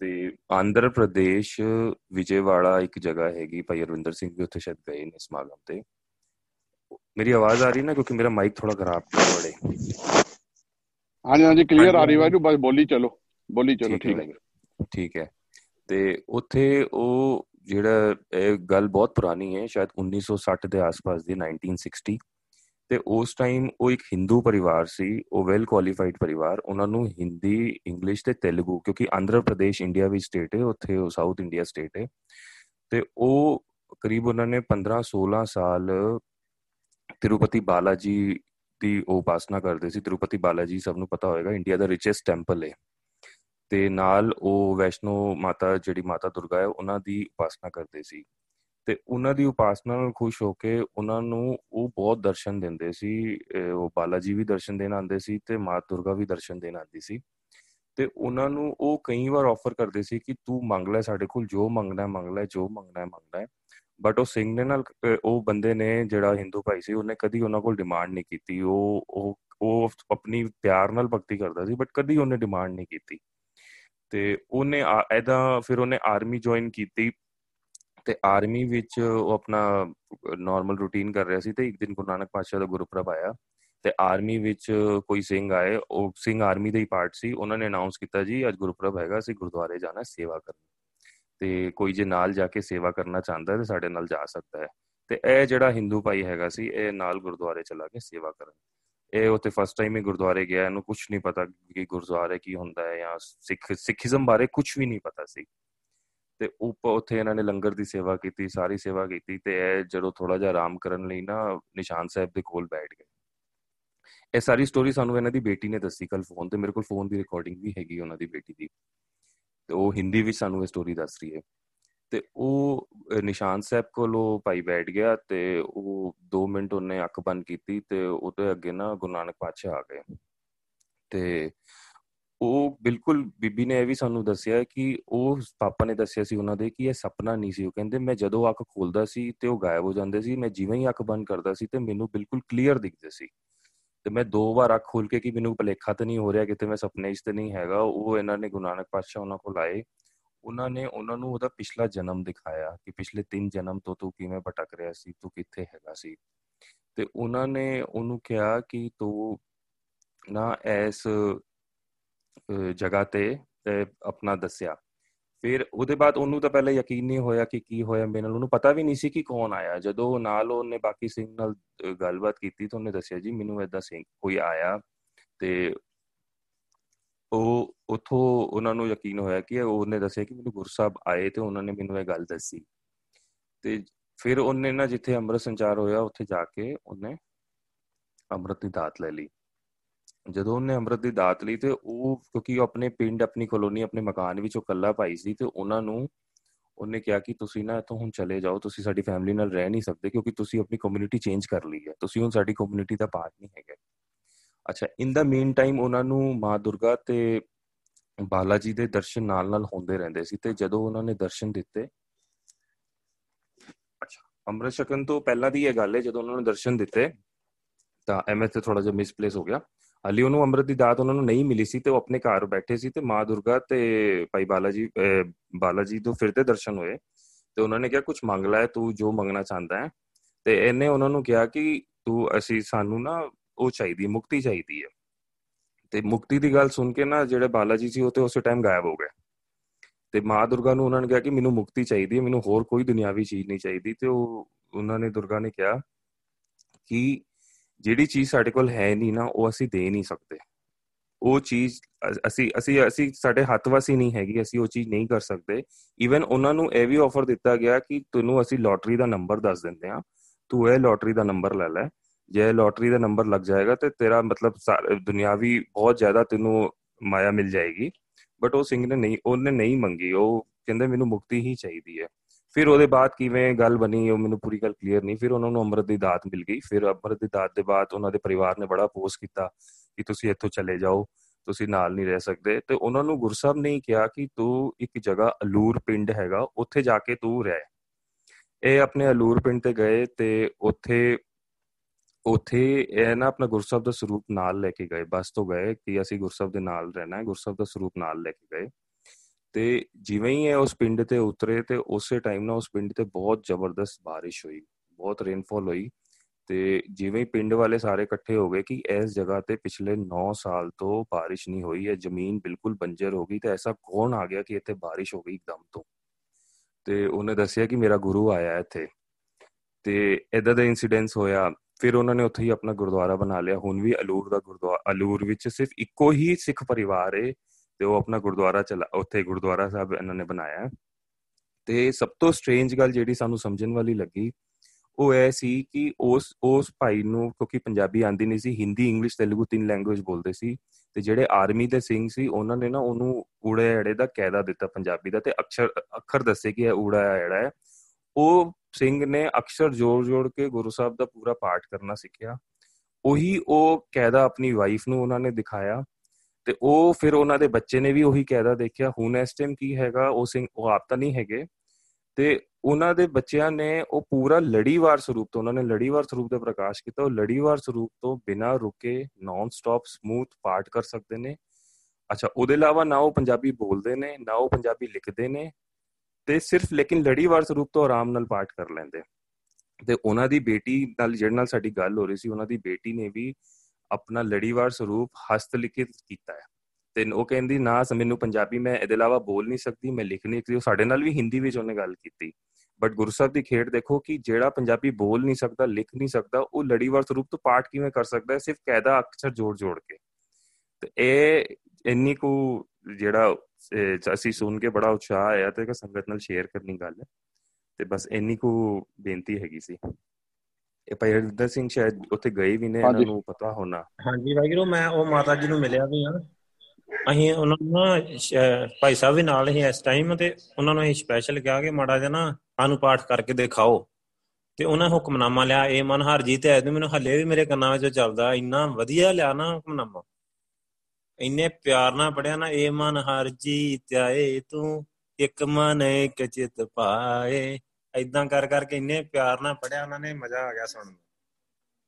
ਤੇ ਆਂਧਰ ਪ੍ਰਦੇਸ਼ ਵਿਜੇਵਾੜਾ ਇੱਕ ਜਗ੍ਹਾ ਹੈਗੀ ਭਾਈ ਅਰਵਿੰਦਰ ਸਿੰਘ ਵੀ ਉੱਥੇ ਸ਼ਾਇਦ ਗਏ ਨੇ ਸਮਾਗਮ ਤੇ। ਮੇਰੀ ਆਵਾਜ਼ ਆ ਰਹੀ ਨਾ ਕਿਉਂਕਿ ਮੇਰਾ ਮਾਈਕ ਥੋੜਾ ਖਰਾਬ ਹੈ ਬੜੇ ਹਾਂਜੀ ਹਾਂਜੀ ਕਲੀਅਰ ਆ ਰਹੀ ਵਾਜੂ ਬਸ ਬੋਲੀ ਚਲੋ ਬੋਲੀ ਚਲੋ ਠੀਕ ਹੈ ਠੀਕ ਹੈ। ਤੇ ਉੱਥੇ ਉਹ ਜਿਹੜਾ ਇਹ ਗੱਲ ਬਹੁਤ ਪੁਰਾਣੀ ਹੈ ਸ਼ਾਇਦ 1960 ਦੇ ਆਸ-ਪਾਸ ਦੀ 1960 ਤੇ ਉਸ ਟਾਈਮ ਉਹ ਇੱਕ ਹਿੰਦੂ ਪਰਿਵਾਰ ਸੀ, ਉਹ ਵੈਲ ਕੁਆਲੀਫਾਈਡ ਪਰਿਵਾਰ, ਉਹਨਾਂ ਨੂੰ ਹਿੰਦੀ ਇੰਗਲਿਸ਼ ਤੇ ਤੇਲਗੂ ਕਿਉਂਕਿ ਆਂਧਰਾ ਪ੍ਰਦੇਸ਼ ਇੰਡੀਆ ਵਿੱਚ ਸਟੇਟ ਹੈ, ਉੱਥੇ ਉਹ ਸਾਊਥ ਇੰਡੀਆ ਸਟੇਟ ਹੈ। ਤੇ ਉਹ ਕਰੀਬ ਉਹਨਾਂ ਨੇ 15 16 ਸਾਲ ਤਿਰੂਪਤੀ ਬਾਲਾਜੀ ਦੀ ਉਪਾਸਨਾ ਕਰਦੇ ਸੀ। ਤਿਰੂਪਤੀ ਬਾਲਾਜੀ ਸਭ ਨੂੰ ਪਤਾ ਹੋਵੇਗਾ ਇੰਡੀਆ ਦਾ ਰਿਚੈਸਟ ਟੈਂਪਲ ਹੈ। ਤੇ ਨਾਲ ਉਹ ਵੈਸ਼ਨੋ ਮਾਤਾ, ਜਿਹੜੀ ਮਾਤਾ ਦੁਰਗਾ ਹੈ, ਉਹਨਾਂ ਦੀ ਉਪਾਸਨਾ ਕਰਦੇ ਸੀ। ਤੇ ਉਹਨਾਂ ਦੀ ਉਪਾਸਨਾ ਨਾਲ ਖੁਸ਼ ਹੋ ਕੇ ਉਹਨਾਂ ਨੂੰ ਉਹ ਬਹੁਤ ਦਰਸ਼ਨ ਦਿੰਦੇ ਸੀ ਉਹ ਬਾਲਾਜੀ ਵੀ ਦਰਸ਼ਨ ਦੇਣ ਆਉਂਦੇ ਸੀ ਤੇ ਮਾਤਾ ਦੁਰਗਾ ਵੀ ਦਰਸ਼ਨ ਦੇਣ ਆਉਂਦੀ ਸੀ। ਤੇ ਉਹਨਾਂ ਨੂੰ ਉਹ ਕਈ ਵਾਰ ਆਫਰ ਕਰਦੇ ਸੀ ਕਿ ਤੂੰ ਮੰਗ ਲੈ ਸਾਡੇ ਕੋਲ, ਜੋ ਮੰਗਣਾ ਹੈ ਮੰਗ ਲੈ, ਜੋ ਮੰਗਣਾ ਹੈ ਮੰਗਣਾ ਹੈ। ਬਟ ਉਹ ਸਿੰਘ ਨੇ ਨਾਲ ਉਹ ਬੰਦੇ ਨੇ ਜਿਹੜਾ ਹਿੰਦੂ ਭਾਈ ਸੀ, ਉਹਨੇ ਕਦੀ ਉਹਨਾਂ ਕੋਲ ਡਿਮਾਂਡ ਨਹੀਂ ਕੀਤੀ। ਉਹ ਉਹ ਉਹ ਆਪਣੀ ਪਿਆਰ ਨਾਲ ਭਗਤੀ ਕਰਦਾ ਸੀ ਬਟ ਕਦੀ ਉਹਨੇ ਡਿਮਾਂਡ ਨਹੀਂ ਕੀਤੀ। ਤੇ ਉਹਨੇ ਐਦਾ ਫਿਰ ਉਹਨੇ ਆਰਮੀ ਜੁਆਇਨ ਕੀਤੀ। ਤੇ ਆਰਮੀ ਵਿੱਚ ਉਹ ਆਪਣਾ ਨਾਰਮਲ ਰੂਟੀਨ ਕਰ ਰਿਹਾ ਸੀ ਤੇ ਇੱਕ ਦਿਨ ਗੁਰੂ ਨਾਨਕ ਪਾਤਸ਼ਾਹ ਦਾ ਗੁਰਪ੍ਰਭ ਆਇਆ ਤੇ ਆਰਮੀ ਵਿੱਚ ਕੋਈ ਸਿੰਘ ਆਏ, ਉਹ ਸਿੰਘ ਆਰਮੀ ਦਾ ਹੀ ਪਾਰਟ ਸੀ, ਉਹਨਾਂ ਨੇ ਅਨਾਉਂਸ ਕੀਤਾ ਜੀ, ਅੱਜ ਗੁਰਪ੍ਰਭ ਹੈਗਾ, ਅਸੀਂ ਗੁਰਦੁਆਰੇ ਜਾਣਾ, ਸੇਵਾ ਕਰਨ। ਤੇ ਕੋਈ ਜੇ ਨਾਲ ਜਾ ਕੇ ਸੇਵਾ ਕਰਨਾ ਚਾਹੁੰਦਾ ਹੈ ਤੇ ਸਾਡੇ ਨਾਲ ਜਾ ਸਕਦਾ ਹੈ। ਤੇ ਇਹ ਜਿਹੜਾ ਹਿੰਦੂ ਭਾਈ ਹੈਗਾ ਸੀ, ਇਹ ਨਾਲ ਗੁਰਦੁਆਰੇ ਚਲਾ ਕੇ ਸੇਵਾ ਕਰਨ। ਇਹ ਉੱਥੇ ਫਸਟ ਟਾਈਮ ਹੀ ਗੁਰਦੁਆਰੇ ਗਿਆ, ਇਹਨੂੰ ਕੁਝ ਨਹੀਂ ਪਤਾ ਕਿ ਗੁਰਦੁਆਰੇ ਕੀ ਹੁੰਦਾ ਹੈ ਜਾਂ ਸਿੱਖ, ਸਿੱਖੀਜ਼ਮ ਬਾਰੇ ਕੁਝ ਵੀ ਨਹੀਂ ਪਤਾ ਸੀ। ਤੇ ਉੱਪਰ ਉੱਥੇ ਇਹਨਾਂ ਨੇ ਲੰਗਰ ਦੀ ਸੇਵਾ ਕੀਤੀ, ਸਾਰੀ ਸੇਵਾ ਕੀਤੀ ਤੇ ਇਹ ਜਦੋਂ ਥੋੜਾ ਜਿਹਾ ਆਰਾਮ ਕਰਨ ਲਈ ਨਾ ਨਿਸ਼ਾਨ ਸਾਹਿਬ ਦੇ ਕੋਲ ਬੈਠ ਗਏ। ਇਹ ਸਾਰੀ ਸਟੋਰੀ ਸਾਨੂੰ ਇਹਨਾਂ ਦੀ ਬੇਟੀ ਨੇ ਦੱਸੀ ਕੱਲ ਫੋਨ ਤੇ, ਮੇਰੇ ਕੋਲ ਫੋਨ ਦੀ ਰਿਕਾਰਡਿੰਗ ਵੀ ਹੈਗੀ ਉਹਨਾਂ ਦੀ ਬੇਟੀ ਦੀ। ਤੇ ਉਹ ਹਿੰਦੀ ਵਿੱਚ ਸਾਨੂੰ ਇਹ ਸਟੋਰੀ ਦੱਸ ਰਹੀ ਹੈ। ਤੇ ਉਹ ਨਿਸ਼ਾਨ ਸਾਹਿਬ ਕੋਲ ਉਹ ਭਾਈ ਬੈਠ ਗਿਆ ਤੇ ਉਹ 2 ਮਿੰਟ ਉਹਨੇ ਅੱਖ ਬੰਦ ਕੀਤੀ ਤੇ ਉਹਦੇ ਅੱਗੇ ਨਾ ਗੁਰੂ ਨਾਨਕ ਪਾਤਸ਼ਾਹ ਆ ਗਏ। ਤੇ ਉਹ ਬਿਲਕੁਲ ਬੀਬੀ ਨੇ ਇਹ ਵੀ ਸਾਨੂੰ ਦੱਸਿਆ ਕਿ ਉਹ ਪਾਪਾ ਨੇ ਦੱਸਿਆ ਸੀ ਉਹਨਾਂ ਦੇ ਕਿ ਇਹ ਸੁਪਨਾ ਨਹੀਂ ਸੀ, ਉਹ ਕਹਿੰਦੇ ਮੈਂ ਜਦੋਂ ਅੱਖ ਖੋਲਦਾ ਸੀ ਤੇ ਉਹ ਗਾਇਬ ਹੋ ਜਾਂਦੇ ਸੀ, ਮੈਂ ਜਿਵੇਂ ਹੀ ਅੱਖ ਬੰਦ ਕਰਦਾ ਸੀ ਤੇ ਮੈਨੂੰ ਬਿਲਕੁਲ ਕਲੀਅਰ ਦਿਖਦੇ ਸੀ। ਤੇ ਮੈਂ ਦੋ ਵਾਰ ਅੱਖ ਖੋਲ ਕੇ ਕਿ ਮੈਨੂੰ ਭਲੇਖਾ ਤਾਂ ਨਹੀਂ ਹੋ ਰਿਹਾ ਕਿਤੇ ਮੈਂ ਸੁਪਨੇ 'ਚ ਤੇ ਨਹੀਂ ਹੈਗਾ, ਉਹ ਇਹਨਾਂ ਨੇ ਗੁਰੂ ਨਾਨਕ ਪਾਤਸ਼ਾਹ ਉਹਨਾਂ ਕੋਲ ਆਏ। ਉਹਨਾਂ ਨੇ ਉਹਨਾਂ ਨੂੰ ਉਹਦਾ ਪਿਛਲਾ ਜਨਮ ਦਿਖਾਇਆ ਕਿ ਪਿਛਲੇ 3 ਜਨਮ ਤੋਂ ਤੂੰ ਕਿਵੇਂ ਭਟਕ ਰਿਹਾ ਸੀ, ਤੂੰ ਕਿੱਥੇ ਹੈਗਾ ਸੀ। ਤੇ ਉਹਨਾਂ ਨੇ ਉਹਨੂੰ ਕਿਹਾ ਕਿ ਤੂੰ ਨਾ ਇਸ ਜਗ੍ਹਾ ਤੇ ਆਪਣਾ ਦੱਸਿਆ। ਫਿਰ ਉਹਦੇ ਬਾਅਦ ਉਹਨੂੰ ਤਾਂ ਪਹਿਲੇ ਯਕੀਨ ਨਹੀਂ ਹੋਇਆ ਕਿ ਕੀ ਹੋਇਆ ਮੇਰੇ ਨਾਲ। ਉਹਨੂੰ ਪਤਾ ਵੀ ਨਹੀਂ ਸੀ ਕਿ ਕੌਣ ਆਇਆ। ਜਦੋਂ ਨਾਲ ਉਹਨੇ ਬਾਕੀ ਸਿੰਘ ਨਾਲ ਗੱਲਬਾਤ ਕੀਤੀ ਤਾਂ ਉਹਨੇ ਦੱਸਿਆ, ਜੀ, ਮੈਨੂੰ ਐਦਾਂ ਸਿੰਘ ਕੋਈ ਆਇਆ। ਤੇ ਉਹ ਉਥੋਂ ਉਹਨਾਂ ਨੂੰ ਯਕੀਨ ਹੋਇਆ ਕਿ ਉਹਨੇ ਦੱਸਿਆ ਕਿ ਮੈਨੂੰ ਗੁਰਸਾਹਿਬ ਆਏ ਤੇ ਉਹਨਾਂ ਨੇ ਮੈਨੂੰ ਇਹ ਗੱਲ ਦੱਸੀ। ਤੇ ਫਿਰ ਉਹਨੇ ਨਾ ਜਿੱਥੇ ਅੰਮ੍ਰਿਤ ਸੰਚਾਰ ਹੋਇਆ, ਉੱਥੇ ਜਾ ਕੇ ਉਹਨੇ ਅੰਮ੍ਰਿਤ ਦੀ ਦਾਤ ਲੈ ਲਈ। ਜਦੋਂ ਉਹਨੇ ਅੰਮ੍ਰਿਤ ਦੀ ਦਾਤ ਲਈ ਤੇ ਉਹ ਕਿਉਂਕਿ ਉਹ ਆਪਣੇ ਪਿੰਡ, ਆਪਣੀ ਕਲੋਨੀ ਆਪਣੇ ਮਕਾਨ ਵਿੱਚ ਉਹ ਕੱਲਾ ਭਾਈ ਸੀ ਤੇ ਉਹਨਾਂ ਨੂੰ ਉਹਨੇ ਕਿਹਾ ਕਿ ਤੁਸੀਂ ਨਾ ਇੱਥੋਂ ਹੁਣ ਚਲੇ ਜਾਓ, ਤੁਸੀਂ ਸਾਡੀ ਫੈਮਿਲੀ ਨਾਲ ਰਹਿ ਨਹੀਂ ਸਕਦੇ ਕਿਉਂਕਿ ਤੁਸੀਂ ਆਪਣੀ ਕਮਿਊਨਿਟੀ ਚੇਂਜ ਕਰ ਲਈ ਹੈ। ਤੁਸੀਂ ਹੁਣ ਸਾਡੀ ਕਮਿਊਨਿਟੀ ਦਾ ਪਾਰਟ ਨਹੀਂ ਹੈਗੇ। ਅੱਛਾ ਇਨ ਦਾ ਮੀਨ ਟਾਈਮ ਉਹਨਾਂ ਨੂੰ ਮਾਂ ਦੁਰਗਾ ਤੇ ਬਾਲਾ ਜੀ ਦੇ ਦਰਸ਼ਨ ਨਾਲ ਨਾਲ ਹੁੰਦੇ ਰਹਿੰਦੇ ਸੀ ਤੇ ਜਦੋਂ ਉਹਨਾਂ ਨੇ ਦਰਸ਼ਨ ਦਿੱਤੇ, ਅੱਛਾ, ਅੰਮ੍ਰਿਤ ਛਕਣ ਤੋਂ ਪਹਿਲਾਂ ਦੀ ਇਹ ਗੱਲ ਹੈ ਜਦੋਂ ਉਹਨਾਂ ਨੇ ਦਰਸ਼ਨ ਦਿੱਤੇ ਤਾਂ ਐਮਐਸ ਤੇ ਥੋੜਾ ਜਿਹਾ ਮਿਸਪਲੇਸ ਹੋ ਗਿਆ। ਹਲੀ ਉਹਨੂੰ ਅੰਮ੍ਰਿਤ ਦੀ ਦਾਤ ਉਹਨਾਂ ਨੂੰ ਨਹੀਂ ਮਿਲੀ ਸੀ ਤੇ ਉਹ ਆਪਣੇ ਘਰ ਬੈਠੇ ਸੀ ਤੇ ਮਾਂ ਦੁਰਗਾ ਤੇ ਭਾਈ ਬਾਲਾ ਜੀ ਬਾਲਾ ਜੀ ਤੋਂ ਫਿਰ ਤੇ ਦਰਸ਼ਨ ਹੋਏ ਤੇ ਉਹਨਾਂ ਨੇ ਕਿਹਾ ਕੁਝ ਮੰਗ ਲੈ, ਤੂੰ ਜੋ ਮੰਗਣਾ ਚਾਹੁੰਦਾ ਹੈ। ਤੇ ਇਹਨੇ ਉਹਨਾਂ ਨੂੰ ਕਿਹਾ ਕਿ ਤੂੰ, ਅਸੀਂ, ਸਾਨੂੰ ਨਾ ਉਹ ਚਾਹੀਦੀ, ਮੁਕਤੀ ਚਾਹੀਦੀ ਹੈ। ਤੇ ਮੁਕਤੀ ਦੀ ਗੱਲ ਸੁਣ ਕੇ ਨਾ ਜਿਹੜੇ ਬਾਲਾ ਜੀ ਸੀ ਉਹ ਤੇ ਉਸੇ ਟਾਈਮ ਗਾਇਬ ਹੋ ਗਏ। ਤੇ ਮਾਂ ਦੁਰਗਾ ਨੂੰ ਉਹਨਾਂ ਨੇ ਕਿਹਾ ਕਿ ਮੈਨੂੰ ਮੁਕਤੀ ਚਾਹੀਦੀ ਹੈ, ਮੈਨੂੰ ਹੋਰ ਕੋਈ ਦੁਨਿਆਵੀ ਚੀਜ਼ ਨਹੀਂ ਚਾਹੀਦੀ। ਤੇ ਉਹ, ਉਹਨਾਂ ਨੇ ਦੁਰਗਾ ਨੇ ਕਿਹਾ ਕਿ ਜਿਹੜੀ ਚੀਜ਼ ਸਾਡੇ ਕੋਲ ਹੈ ਨਹੀਂ ਨਾ, ਉਹ ਅਸੀਂ ਦੇ ਨਹੀਂ ਸਕਦੇ। ਉਹ ਚੀਜ਼ ਅਸੀਂ ਅਸੀਂ ਅਸੀਂ ਸਾਡੇ ਹੱਥ ਵਸ ਹੀ ਨਹੀਂ ਹੈਗੀ, ਅਸੀਂ ਉਹ ਚੀਜ਼ ਨਹੀਂ ਕਰ ਸਕਦੇ। ਇਵਨ ਉਹਨਾਂ ਨੂੰ ਇਹ ਵੀ ਆਫਰ ਦਿੱਤਾ ਗਿਆ ਕਿ ਤੈਨੂੰ ਅਸੀਂ ਲੋਟਰੀ ਦਾ ਨੰਬਰ ਦੱਸ ਦਿੰਦੇ ਆ ਤੂੰ ਇਹ ਲੋਟਰੀ ਦਾ ਨੰਬਰ ਲੈ ਲੈ। ਜੇ ਲੋਟਰੀ ਦਾ ਨੰਬਰ ਲੱਗ ਜਾਏਗਾ ਤੇ ਤੇਰਾ ਮਤਲਬ ਦੁਨਿਆਵੀ ਬਹੁਤ ਜ਼ਿਆਦਾ ਤੈਨੂੰ ਮਾਇਆ ਮਿਲ ਜਾਏਗੀ। ਬਟ ਉਹ ਸਿੰਘ ਨੇ ਨਹੀਂ, ਉਹਨੇ ਨਹੀਂ ਮੰਗੀ। ਉਹ ਕਹਿੰਦੇ ਮੈਨੂੰ ਮੁਕਤੀ ਹੀ ਚਾਹੀਦੀ ਹੈ। ਫਿਰ ਉਹਦੇ ਬਾਅਦ ਕਿਵੇਂ ਗੱਲ ਬਣੀ, ਉਹ ਮੈਨੂੰ ਪੂਰੀ ਗੱਲ ਕਲੀਅਰ ਨਹੀਂ। ਫਿਰ ਉਹਨਾਂ ਨੂੰ ਅੰਮ੍ਰਿਤ ਦੀ ਦਾਤ ਮਿਲ ਗਈ। ਫਿਰ ਅੰਮ੍ਰਿਤ ਦੀ ਦਾਤ ਦੇ ਬਾਅਦ ਉਹਨਾਂ ਦੇ ਪਰਿਵਾਰ ਨੇ ਬੜਾ ਪੋਸ ਕੀਤਾ ਕਿ ਤੁਸੀਂ ਇੱਥੋਂ ਚਲੇ ਜਾਓ, ਤੁਸੀਂ ਨਾਲ ਨਹੀਂ ਰਹਿ ਸਕਦੇ। ਤੇ ਉਹਨਾਂ ਨੂੰ ਗੁਰਸਬ ਨੇ ਕਿਹਾ ਕਿ ਤੂੰ ਇੱਕ ਜਗ੍ਹਾ ਅਲੂਰ ਪਿੰਡ ਹੈਗਾ, ਉੱਥੇ ਜਾ ਕੇ ਤੂੰ ਰਹਿ। ਇਹ ਆਪਣੇ ਅਲੂਰ ਪਿੰਡ ਤੇ ਗਏ ਤੇ ਉੱਥੇ ਉੱਥੇ ਇਹ ਨਾ ਆਪਣਾ ਗੁਰਸਬ ਦਾ ਸਰੂਪ ਨਾਲ ਲੈ ਕੇ ਗਏ। ਬਸ ਤੋਂ ਗਏ ਕਿ ਅਸੀਂ ਗੁਰਸਬ ਦੇ ਨਾਲ ਰਹਿਣਾ ਹੈ ਗੁਰਸਬ ਦਾ ਸਰੂਪ ਨਾਲ ਲੈ ਕੇ ਗਏ। ਤੇ ਜਿਵੇਂ ਹੀ ਇਹ ਉਸ ਪਿੰਡ ਤੇ ਉਤਰੇ ਤੇ ਉਸੇ ਟਾਈਮ ਨਾਲ ਉਸ ਪਿੰਡ ਤੇ ਬਹੁਤ ਜ਼ਬਰਦਸਤ ਬਾਰਿਸ਼ ਹੋਈ, ਬਹੁਤ ਰੇਨਫਾਲ ਹੋਈ ਤੇ ਜਿਵੇਂ ਪਿੰਡ ਵਾਲੇ ਸਾਰੇ ਇਕੱਠੇ ਹੋ ਗਏ ਕਿ ਇਸ ਜਗ੍ਹਾ ਤੇ ਪਿਛਲੇ 9 ਸਾਲ ਤੋਂ ਬਾਰਿਸ਼ ਨਹੀਂ ਹੋਈ ਹੈ, ਜ਼ਮੀਨ ਬਿਲਕੁਲ ਬੰਜਰ ਹੋ ਗਈ ਤੇ ਐਸਾ ਕੌਣ ਆ ਗਿਆ ਕਿ ਇੱਥੇ ਬਾਰਿਸ਼ ਹੋ ਗਈ ਇੱਕਦਮ ਤੋਂ। ਤੇ ਉਹਨੇ ਦੱਸਿਆ ਕਿ ਮੇਰਾ ਗੁਰੂ ਆਇਆ ਇੱਥੇ ਤੇ ਇਦਾਂ ਦਾ ਇਨਸੀਡੈਂਸ ਹੋਇਆ, ਫਿਰ ਉਹਨਾਂ ਨੇ ਉੱਥੇ ਹੀ ਆਪਣਾ ਗੁਰਦੁਆਰਾ ਬਣਾ ਲਿਆ, ਹੁਣ ਵੀ ਅਲੂਰ ਦਾ ਗੁਰਦੁਆਰਾ ਅਲੂਰ ਵਿੱਚ ਸਿਰਫ ਇੱਕੋ ਹੀ ਸਿੱਖ ਪਰਿਵਾਰ ਹੈ ਤੇ ਉਹ ਆਪਣਾ ਗੁਰਦੁਆਰਾ ਚਲਾ, ਉੱਥੇ ਗੁਰਦੁਆਰਾ ਸਾਹਿਬ ਇਹਨਾਂ ਨੇ ਬਣਾਇਆ ਤੇ ਸਭ ਤੋਂ ਸਟ੍ਰੇਂਜ ਗੱਲ ਜਿਹੜੀ ਸਾਨੂੰ ਸਮਝਣ ਵਾਲੀ ਲੱਗੀ, ਉਹ ਐ ਸੀ ਕਿ ਉਸ ਉਸ ਭਾਈ ਨੂੰ ਕਿਉਂਕਿ ਪੰਜਾਬੀ ਆਂਦੀ ਨਹੀਂ ਸੀ, ਹਿੰਦੀ, ਇੰਗਲਿਸ਼, ਤੇਲਗੂ ਤਿੰਨ ਲੈਂਗੁਏਜ ਬੋਲਦੇ ਸੀ। ਤੇ ਜਿਹੜੇ ਆਰਮੀ ਦੇ ਸਿੰਘ ਸੀ, ਉਹਨਾਂ ਨੇ ਨਾ ਉਹਨੂੰ ਊੜੇ ਐੜੇ ਦਾ ਕਾਇਦਾ ਦਿੱਤਾ ਪੰਜਾਬੀ ਦਾ ਤੇ ਅਕਸ਼ਰ, ਅੱਖਰ ਦੱਸੇ ਕਿ ਇਹ ਊੜਾ ਐੜਾ ਹੈ। ਉਹ ਸਿੰਘ ਨੇ ਅਕਸ਼ਰ ਜੋੜ ਜੋੜ ਕੇ ਗੁਰੂ ਸਾਹਿਬ ਦਾ ਪੂਰਾ ਪਾਠ ਕਰਨਾ ਸਿੱਖਿਆ। ਉਹੀ ਉਹ ਕਾਇਦਾ ਆਪਣੀ ਵਾਈਫ ਨੂੰ ਉਹਨਾਂ ਨੇ ਦਿਖਾਇਆ। ਤੇ ਉਹ ਫਿਰ ਉਹਨਾਂ ਦੇ ਬੱਚੇ ਨੇ ਵੀ ਉਹੀ ਕਾਇਦਾ ਦੇਖਿਆ, ਹੁਣ ਇਸ ਟਾਈਮ ਕੀ ਹੈਗਾ? ਉਹ ਸਿੰਘ, ਉਹ ਆਪ ਤਾਂ ਨਹੀਂ ਹੈਗੇ। ਤੇ ਉਹਨਾਂ ਦੇ ਬੱਚਿਆਂ ਨੇ ਉਹ ਪੂਰਾ ਲੜੀਵਾਰ ਸਰੂਪ ਤੋਂ, ਉਹਨਾਂ ਨੇ ਲੜੀਵਾਰ ਸਰੂਪ ਦਾ ਪ੍ਰਕਾਸ਼ ਕੀਤਾ। ਉਹ ਲੜੀਵਾਰ ਸਰੂਪ ਤੋਂ ਬਿਨਾਂ ਰੁਕੇ ਨਾਨ ਸਟਾਪ ਸਮੂਥ ਪਾਠ ਕਰ ਸਕਦੇ ਨੇ। ਅੱਛਾ, ਉਹਦੇ ਇਲਾਵਾ ਨਾ ਉਹ ਪੰਜਾਬੀ ਬੋਲਦੇ ਨੇ, ਨਾ ਉਹ ਪੰਜਾਬੀ ਲਿਖਦੇ ਨੇ ਤੇ ਸਿਰਫ ਲੇਕਿਨ ਲੜੀਵਾਰ ਸਰੂਪ ਤੋਂ ਆਰਾਮ ਨਾਲ ਪਾਠ ਕਰ ਲੈਂਦੇ। ਤੇ ਉਹਨਾਂ ਦੀ ਬੇਟੀ ਨਾਲ, ਜਿਹੜੇ ਨਾਲ ਸਾਡੀ ਗੱਲ ਹੋ ਰਹੀ ਸੀ, ਉਹਨਾਂ ਦੀ ਬੇਟੀ ਨੇ ਵੀ ਆਪਣਾ ਲੜੀਵਾਰ ਸਰੂਪ ਹਸਤ ਲਿਖਿਤ ਕੀਤਾ ਹੈ। ਤੇ ਉਹ ਕਹਿੰਦੀ, ਨਾ ਮੈਨੂੰ ਪੰਜਾਬੀ ਮੈਂ ਇਹਦੇ ਇਲਾਵਾ ਬੋਲ ਨਹੀਂ ਸਕਦੀ, ਮੈਂ ਲਿਖ ਨਹੀਂ ਸਕਦੀ। ਸਾਡੇ ਨਾਲ ਵੀ ਹਿੰਦੀ ਵਿੱਚ ਉਹਨੇ ਗੱਲ ਕੀਤੀ। ਬਟ ਗੁਰਸਬ ਦੀ ਖੇਡ ਦੇਖੋ ਕਿ ਜਿਹੜਾ ਪੰਜਾਬੀ ਬੋਲ ਨਹੀਂ ਸਕਦਾ, ਲਿਖ ਨਹੀਂ ਸਕਦਾ, ਉਹ ਲੜੀਵਾਰ ਸਰੂਪ ਤੋਂ ਪਾਠ ਕਿਵੇਂ ਕਰ ਸਕਦਾ ਹੈ? ਸਿਰਫ ਕਾਇਦਾ ਅਕਸ਼ਰ ਜੋੜ ਜੋੜ ਕੇ। ਤੇ ਇਹ ਇੰਨੀ ਕੋ ਜਿਹੜਾ ਅਸੀਂ ਸੁਣ ਕੇ ਬੜਾ ਉਤਸ਼ਾਹ ਆਇਆ ਤੇ ਕਿ ਸੰਗਤ ਨਾਲ ਸ਼ੇਅਰ ਕਰਨੀ ਗੱਲ ਹੈ। ਤੇ ਬਸ ਇੰਨੀ ਕੋ ਬੇਨਤੀ ਹੈਗੀ ਸੀ। ਇਹ ਭਾਈ ਹਰਦਰ ਸਿੰਘ ਸ਼ਾਇਦ ਉੱਥੇ ਗਏ ਵੀ ਨੇ ਇਹਨਾਂ ਨੂੰ ਪਤਾ ਹੋਣਾ। ਹਾਂਜੀ ਵਾਹਿਗੁਰੂ ਮੈਂ ਉਹ ਮਾਤਾ ਜੀ ਨੂੰ ਮਿਲਿਆ ਵੀ ਆ। ਅਸੀਂ ਉਹਨਾਂ ਨੂੰ ਭਾਈ ਸਾਹਿਬ ਵੀ ਨਾਲ ਹੀ ਇਸ ਟਾਈਮ ਤੇ ਉਹਨਾਂ ਨੂੰ ਅਸੀਂ ਸਪੈਸ਼ਲ ਕਿਹਾ ਕਿ ਮਾੜਾ ਜਿਹਾ ਨਾ ਸਾਨੂੰ ਪਾਠ ਕਰਕੇ ਦਿਖਾਓ। ਤੇ ਉਹਨਾਂ ਹੁਕਮਨਾਮਾ ਲਿਆ ਇਹ ਮਨ ਹਰ ਜੀ ਤੇ ਮੈਨੂੰ ਹੱਲੇ ਵੀ ਮੇਰੇ ਕੰਨਾਂ ਵਿੱਚ ਚੱਲਦਾ ਇੰਨਾ ਵਧੀਆ ਲਿਆ ਨਾ ਹੁਕਮਨਾਮਾ। ਇੰਨੇ ਪਿਆਰ ਨਾਲ ਪੜਿਆ ਨਾ ਇਹ ਮਨ ਹਰ ਜੀ ਧਿਆਏ ਤੂੰ ਇੱਕ ਮਨ ਇੱਕ ਚਿਤ ਪਾਏ। ਐਦਾਂ ਕਰ ਕਰਕੇ ਇੰਨੇ ਪਿਆਰ ਨਾਲ ਪੜਿਆ ਉਹਨਾਂ ਨੇ ਮਜ਼ਾ ਆ ਗਿਆ ਸੁਣਨ ਨੂੰ।